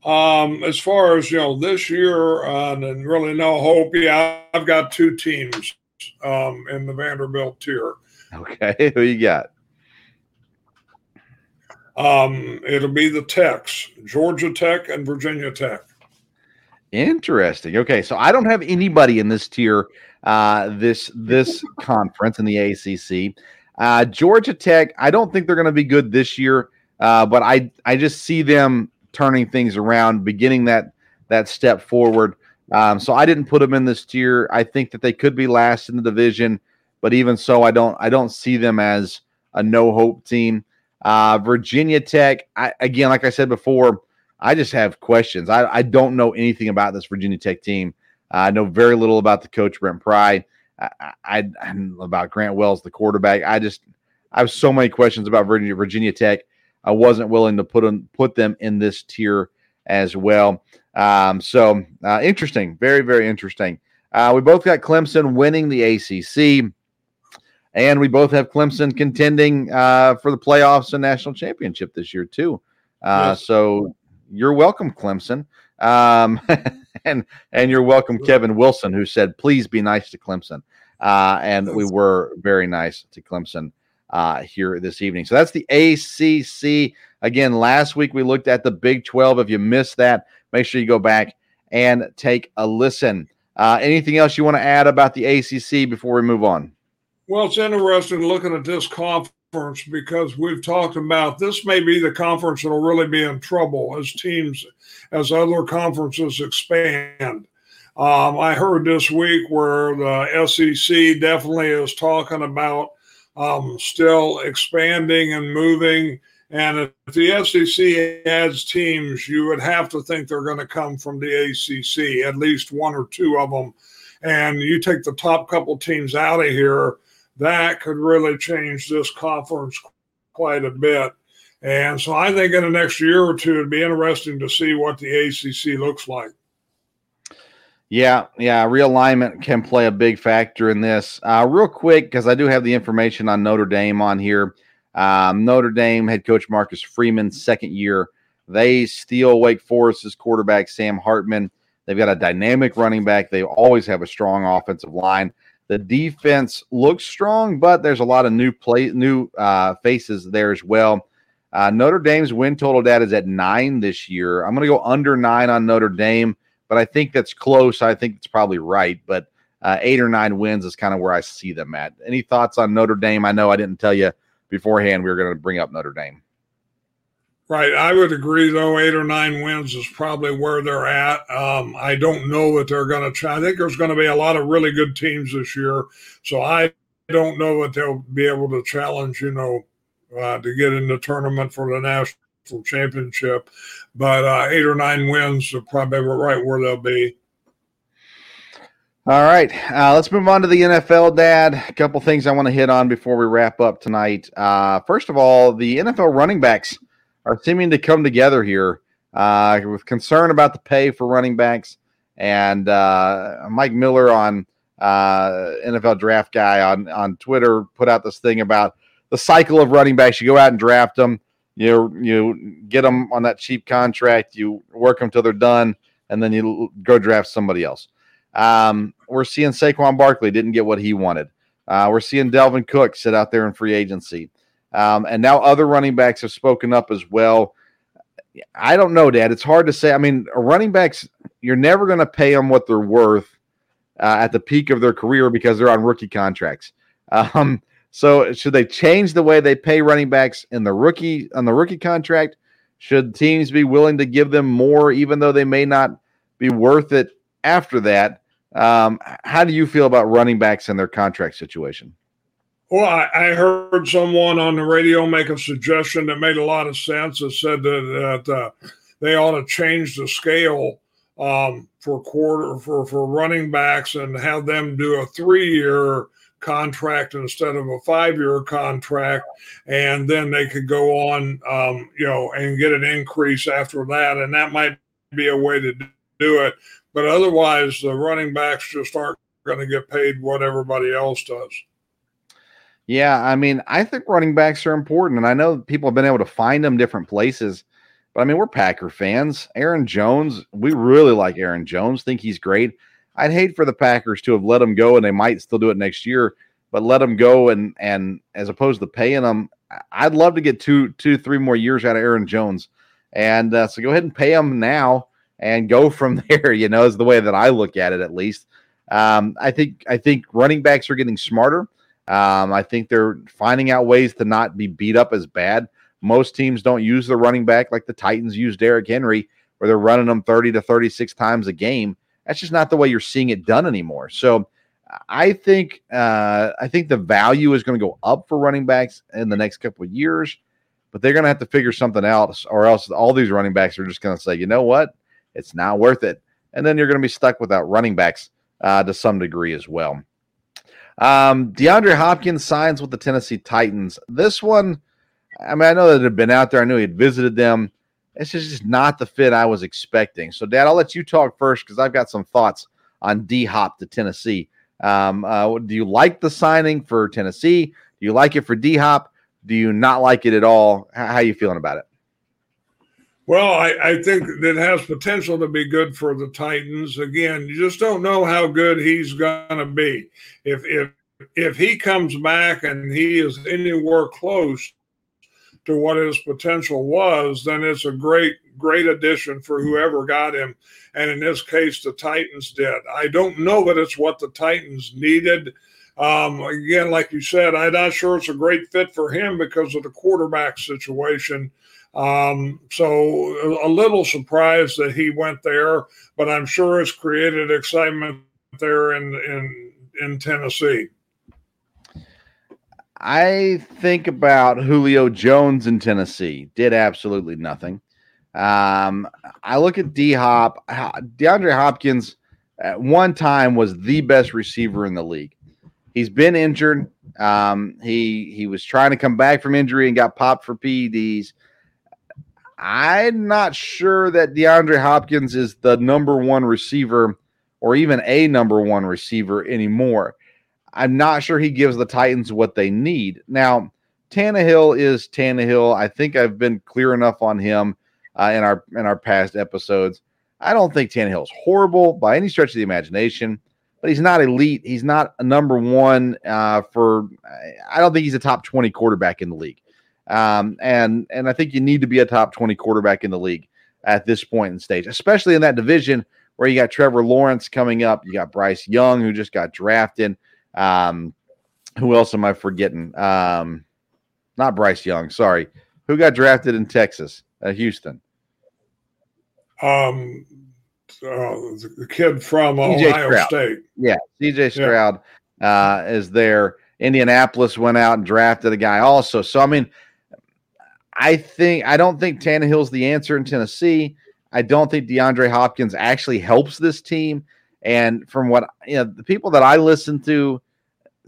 Um, as far as you know, this year uh, and really no hope. Yeah, I've got two teams um, in the Vanderbilt tier. Okay, who you got? Um, it'll be the Techs, Georgia Tech and Virginia Tech. Interesting. Okay, so I don't have anybody in this tier, uh, this this conference in the ACC. Uh, Georgia Tech, I don't think they're going to be good this year, uh, but I I just see them turning things around, beginning that that step forward. Um, so I didn't put them in this tier. I think that they could be last in the division, but even so, I don't I don't see them as a no hope team. Uh, Virginia Tech, I, again, like I said before, I just have questions. I, I don't know anything about this Virginia Tech team. Uh, I know very little about the coach Brent Pry. I, I, I about Grant Wells, the quarterback. I just I have so many questions about Virginia Virginia Tech. I wasn't willing to put them put them in this tier as well. Um, so uh, interesting, very very interesting. Uh, we both got Clemson winning the ACC, and we both have Clemson contending uh, for the playoffs and national championship this year too. Uh, yes. So you're welcome, Clemson, um, and and you're welcome, Kevin Wilson, who said, "Please be nice to Clemson," uh, and we were very nice to Clemson uh, here this evening. So that's the ACC. Again, last week we looked at the Big 12. If you missed that, make sure you go back and take a listen. Uh, anything else you want to add about the ACC before we move on? Well, it's interesting looking at this conference because we've talked about this may be the conference that'll really be in trouble as teams, as other conferences expand. Um, I heard this week where the SEC definitely is talking about um, still expanding and moving. And if the SEC adds teams, you would have to think they're going to come from the ACC, at least one or two of them. And you take the top couple teams out of here, that could really change this conference quite a bit. And so I think in the next year or two, it'd be interesting to see what the ACC looks like. Yeah, yeah, realignment can play a big factor in this. Uh, real quick, because I do have the information on Notre Dame on here. Um, Notre Dame head coach Marcus Freeman, second year. They steal Wake Forest's quarterback Sam Hartman. They've got a dynamic running back. They always have a strong offensive line. The defense looks strong, but there's a lot of new play, new uh, faces there as well. Uh, Notre Dame's win total data is at nine this year. I'm going to go under nine on Notre Dame but I think that's close. I think it's probably right, but uh, eight or nine wins is kind of where I see them at. Any thoughts on Notre Dame? I know I didn't tell you beforehand we were going to bring up Notre Dame. Right. I would agree, though, eight or nine wins is probably where they're at. Um, I don't know that they're going to try. I think there's going to be a lot of really good teams this year. So I don't know that they'll be able to challenge, you know, uh, to get in the tournament for the national championship. But uh, eight or nine wins are probably right where they'll be. All right, uh, let's move on to the NFL, Dad. A couple things I want to hit on before we wrap up tonight. Uh, first of all, the NFL running backs are seeming to come together here uh, with concern about the pay for running backs. And uh, Mike Miller on uh, NFL Draft Guy on on Twitter put out this thing about the cycle of running backs. You go out and draft them you you get them on that cheap contract, you work them till they're done, and then you go draft somebody else. Um, we're seeing Saquon Barkley didn't get what he wanted. Uh, we're seeing Dalvin Cook sit out there in free agency, um, and now other running backs have spoken up as well. I don't know, Dad. It's hard to say. I mean, running backs, you're never going to pay them what they're worth uh, at the peak of their career because they're on rookie contracts. Um, so should they change the way they pay running backs in the rookie on the rookie contract? Should teams be willing to give them more, even though they may not be worth it after that? Um, how do you feel about running backs and their contract situation? Well, I, I, heard someone on the radio make a suggestion that made a lot of sense. It said that, that uh, they ought to change the scale um, for quarter for for running backs and have them do a three year contract instead of a five year contract, and then they could go on, um, you know, and get an increase after that, and that might be a way to do it. But otherwise, the running backs just aren't going to get paid what everybody else does. Yeah, I mean, I think running backs are important, and I know people have been able to find them different places. But I mean, we're Packer fans. Aaron Jones, we really like Aaron Jones. Think he's great. I'd hate for the Packers to have let him go, and they might still do it next year. But let him go, and and as opposed to paying him, I'd love to get two, two, three more years out of Aaron Jones. And uh, so go ahead and pay him now and go from there. You know, is the way that I look at it, at least. Um, I think I think running backs are getting smarter. Um, I think they're finding out ways to not be beat up as bad. Most teams don't use the running back like the Titans use Derrick Henry, where they're running them 30 to 36 times a game. That's just not the way you're seeing it done anymore. So I think uh, I think the value is going to go up for running backs in the next couple of years, but they're going to have to figure something else, or else all these running backs are just going to say, you know what, it's not worth it, and then you're going to be stuck without running backs uh, to some degree as well. Um, DeAndre Hopkins signs with the Tennessee Titans. This one, I mean, I know that it had been out there. I knew he had visited them. It's just not the fit I was expecting. So, Dad, I'll let you talk first because I've got some thoughts on D Hop to Tennessee. Um, uh, do you like the signing for Tennessee? Do you like it for D Hop? Do you not like it at all? How are you feeling about it? Well, I, I think it has potential to be good for the Titans. Again, you just don't know how good he's going to be. If if if he comes back and he is anywhere close to what his potential was, then it's a great great addition for whoever got him. And in this case, the Titans did. I don't know that it's what the Titans needed. Um, again, like you said, I'm not sure it's a great fit for him because of the quarterback situation. Um, so a little surprised that he went there, but I'm sure it's created excitement there in in in Tennessee. I think about Julio Jones in Tennessee. Did absolutely nothing. Um, I look at D Hop. DeAndre Hopkins at one time was the best receiver in the league. He's been injured. Um, he he was trying to come back from injury and got popped for PEDs. I'm not sure that DeAndre Hopkins is the number one receiver or even a number one receiver anymore. I'm not sure he gives the Titans what they need. Now, Tannehill is Tannehill. I think I've been clear enough on him uh, in our in our past episodes. I don't think Tannehill is horrible by any stretch of the imagination, but he's not elite. He's not a number one uh, for. I don't think he's a top twenty quarterback in the league. Um, and and I think you need to be a top 20 quarterback in the league at this point in stage, especially in that division where you got Trevor Lawrence coming up, you got Bryce Young who just got drafted. Um, who else am I forgetting? Um, not Bryce Young, sorry. Who got drafted in Texas, uh, Houston? Um, uh, the kid from Ohio Stroud. State. Yeah, CJ Stroud yeah. uh, is there. Indianapolis went out and drafted a guy also. So I mean, I think I don't think Tannehill's the answer in Tennessee. I don't think DeAndre Hopkins actually helps this team. And from what you know, the people that I listen to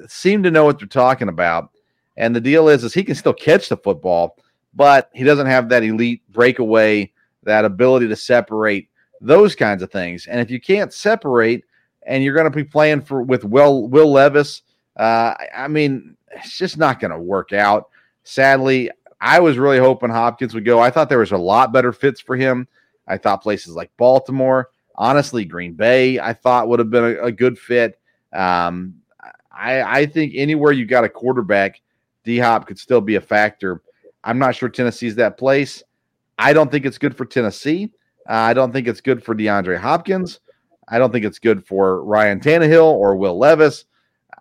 seem to know what they're talking about. And the deal is, is he can still catch the football, but he doesn't have that elite breakaway, that ability to separate those kinds of things. And if you can't separate, and you're going to be playing for with Will Will Levis, uh, I mean, it's just not going to work out. Sadly, I was really hoping Hopkins would go. I thought there was a lot better fits for him. I thought places like Baltimore, honestly, Green Bay, I thought would have been a, a good fit. Um, I, I think anywhere you got a quarterback, D Hop could still be a factor. I'm not sure Tennessee's that place. I don't think it's good for Tennessee. Uh, I don't think it's good for DeAndre Hopkins. I don't think it's good for Ryan Tannehill or Will Levis.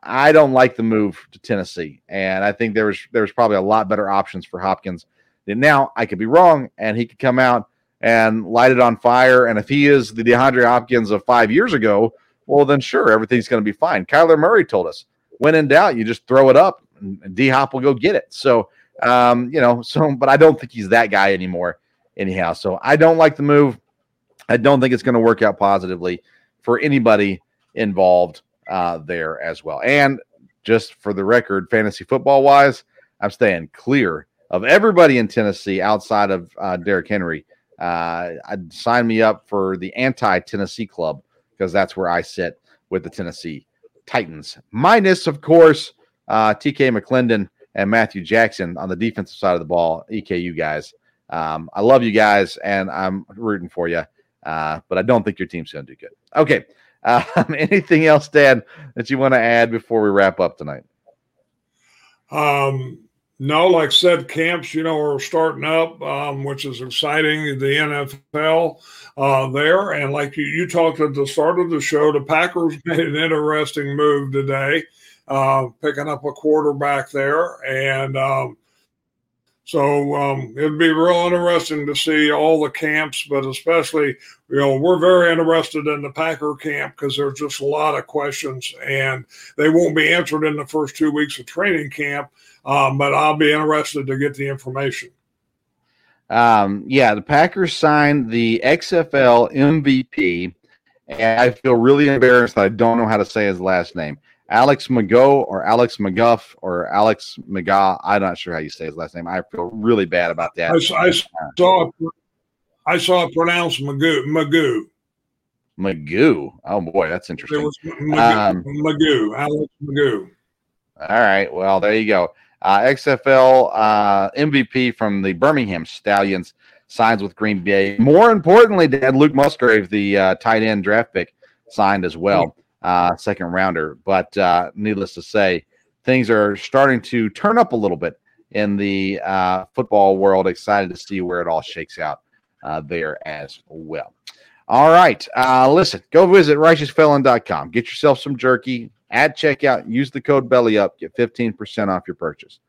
I don't like the move to Tennessee, and I think there was there was probably a lot better options for Hopkins. And now I could be wrong, and he could come out and light it on fire. And if he is the DeAndre Hopkins of five years ago, well, then sure, everything's going to be fine. Kyler Murray told us, when in doubt, you just throw it up, and D Hop will go get it. So, um, you know, so but I don't think he's that guy anymore, anyhow. So I don't like the move. I don't think it's going to work out positively for anybody involved uh, there as well. And just for the record, fantasy football wise, I'm staying clear of everybody in Tennessee outside of uh, Derrick Henry. Uh, I'd sign me up for the anti Tennessee club because that's where I sit with the Tennessee Titans. Minus, of course, uh, TK McLendon and Matthew Jackson on the defensive side of the ball, EKU guys. Um, I love you guys and I'm rooting for you, uh, but I don't think your team's going to do good. Okay. Um, anything else, Dan, that you want to add before we wrap up tonight? Um, no, like I said, camps, you know, are starting up, um, which is exciting. The NFL uh, there. And like you, you talked at the start of the show, the Packers made an interesting move today, uh, picking up a quarterback there. And um, so um, it'd be real interesting to see all the camps, but especially, you know, we're very interested in the Packer camp because there's just a lot of questions and they won't be answered in the first two weeks of training camp. Um, but I'll be interested to get the information. Um, yeah, the Packers signed the XFL MVP, and I feel really embarrassed that I don't know how to say his last name. Alex McGo or Alex McGuff or Alex McGaw. I'm not sure how you say his last name. I feel really bad about that. I, I saw I saw it pronounced Magoo. Magoo. Magoo. Oh boy, that's interesting. It was Magoo, um, Magoo. Alex Magoo. All right. Well, there you go. Uh, XFL uh, MVP from the Birmingham Stallions signs with Green Bay. More importantly, Dad Luke Musgrave, the uh, tight end draft pick, signed as well uh, second rounder. But uh, needless to say, things are starting to turn up a little bit in the uh, football world. Excited to see where it all shakes out uh, there as well. All right. Uh, listen, go visit righteousfelon.com. Get yourself some jerky at checkout. Use the code BELLYUP. Get 15% off your purchase.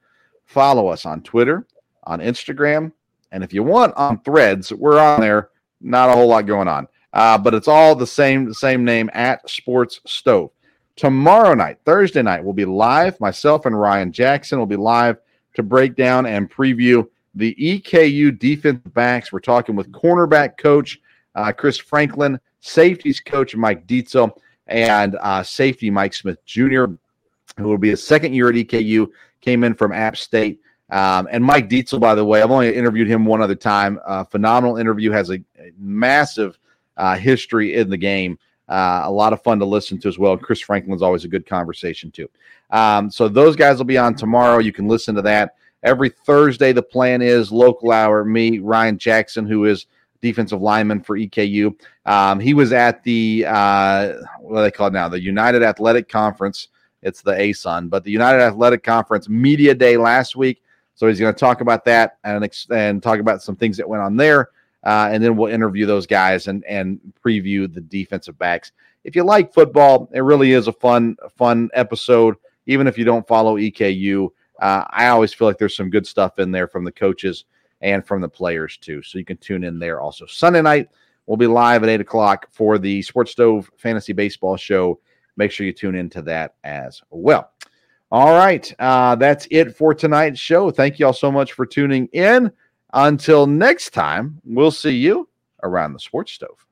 Follow us on Twitter, on Instagram, and if you want on threads, we're on there. Not a whole lot going on uh, but it's all the same same name at Sports Stove. Tomorrow night, Thursday night, we'll be live. Myself and Ryan Jackson will be live to break down and preview the EKU defensive backs. We're talking with cornerback coach uh, Chris Franklin, safeties coach Mike Dietzel, and uh, safety Mike Smith Jr., who will be a second year at EKU, came in from App State. Um, and Mike Dietzel, by the way, I've only interviewed him one other time. Uh, phenomenal interview, has a, a massive uh, history in the game. Uh, a lot of fun to listen to as well. Chris Franklin's always a good conversation too. Um, so those guys will be on tomorrow. You can listen to that every Thursday. The plan is local hour. Me, Ryan Jackson, who is defensive lineman for EKU. Um, he was at the uh, what do they call it now? The United Athletic Conference. It's the ASUN, but the United Athletic Conference Media Day last week. So he's going to talk about that and, and talk about some things that went on there uh, and then we'll interview those guys and and preview the defensive backs. If you like football, it really is a fun fun episode. Even if you don't follow EKU, uh, I always feel like there's some good stuff in there from the coaches and from the players too. So you can tune in there also. Sunday night we'll be live at eight o'clock for the Sports Stove Fantasy Baseball Show. Make sure you tune into that as well. All right, uh, that's it for tonight's show. Thank you all so much for tuning in. Until next time, we'll see you around the sports stove.